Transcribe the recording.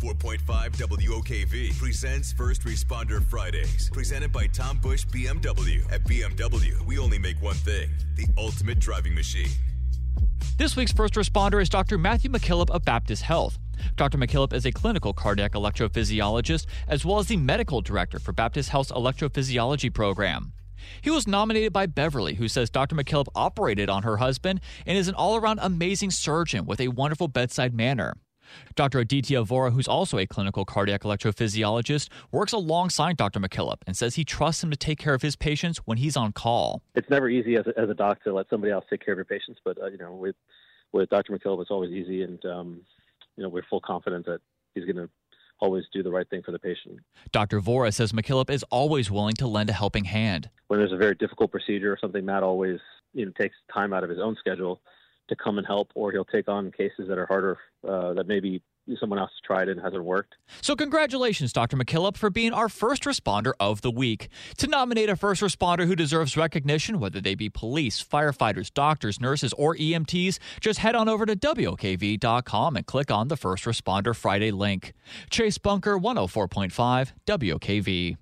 104.5 WOKV presents First Responder Fridays. Presented by Tom Bush BMW. At BMW, we only make one thing the ultimate driving machine. This week's first responder is Dr. Matthew McKillop of Baptist Health. Dr. McKillop is a clinical cardiac electrophysiologist as well as the medical director for Baptist Health's electrophysiology program. He was nominated by Beverly, who says Dr. McKillop operated on her husband and is an all around amazing surgeon with a wonderful bedside manner. Dr. Aditya Vora, who's also a clinical cardiac electrophysiologist, works alongside Dr. McKillop and says he trusts him to take care of his patients when he's on call. It's never easy as a, as a doctor to let somebody else take care of your patients, but uh, you know, with with Dr. McKillop, it's always easy, and um, you know, we're full confident that he's going to always do the right thing for the patient. Dr. Vora says McKillop is always willing to lend a helping hand. When there's a very difficult procedure or something, Matt always you know takes time out of his own schedule to come and help, or he'll take on cases that are harder uh, that maybe someone else tried and hasn't worked. So, congratulations, Dr. McKillop, for being our first responder of the week. To nominate a first responder who deserves recognition, whether they be police, firefighters, doctors, nurses, or EMTs, just head on over to WOKV.com and click on the First Responder Friday link. Chase Bunker, 104.5 WOKV.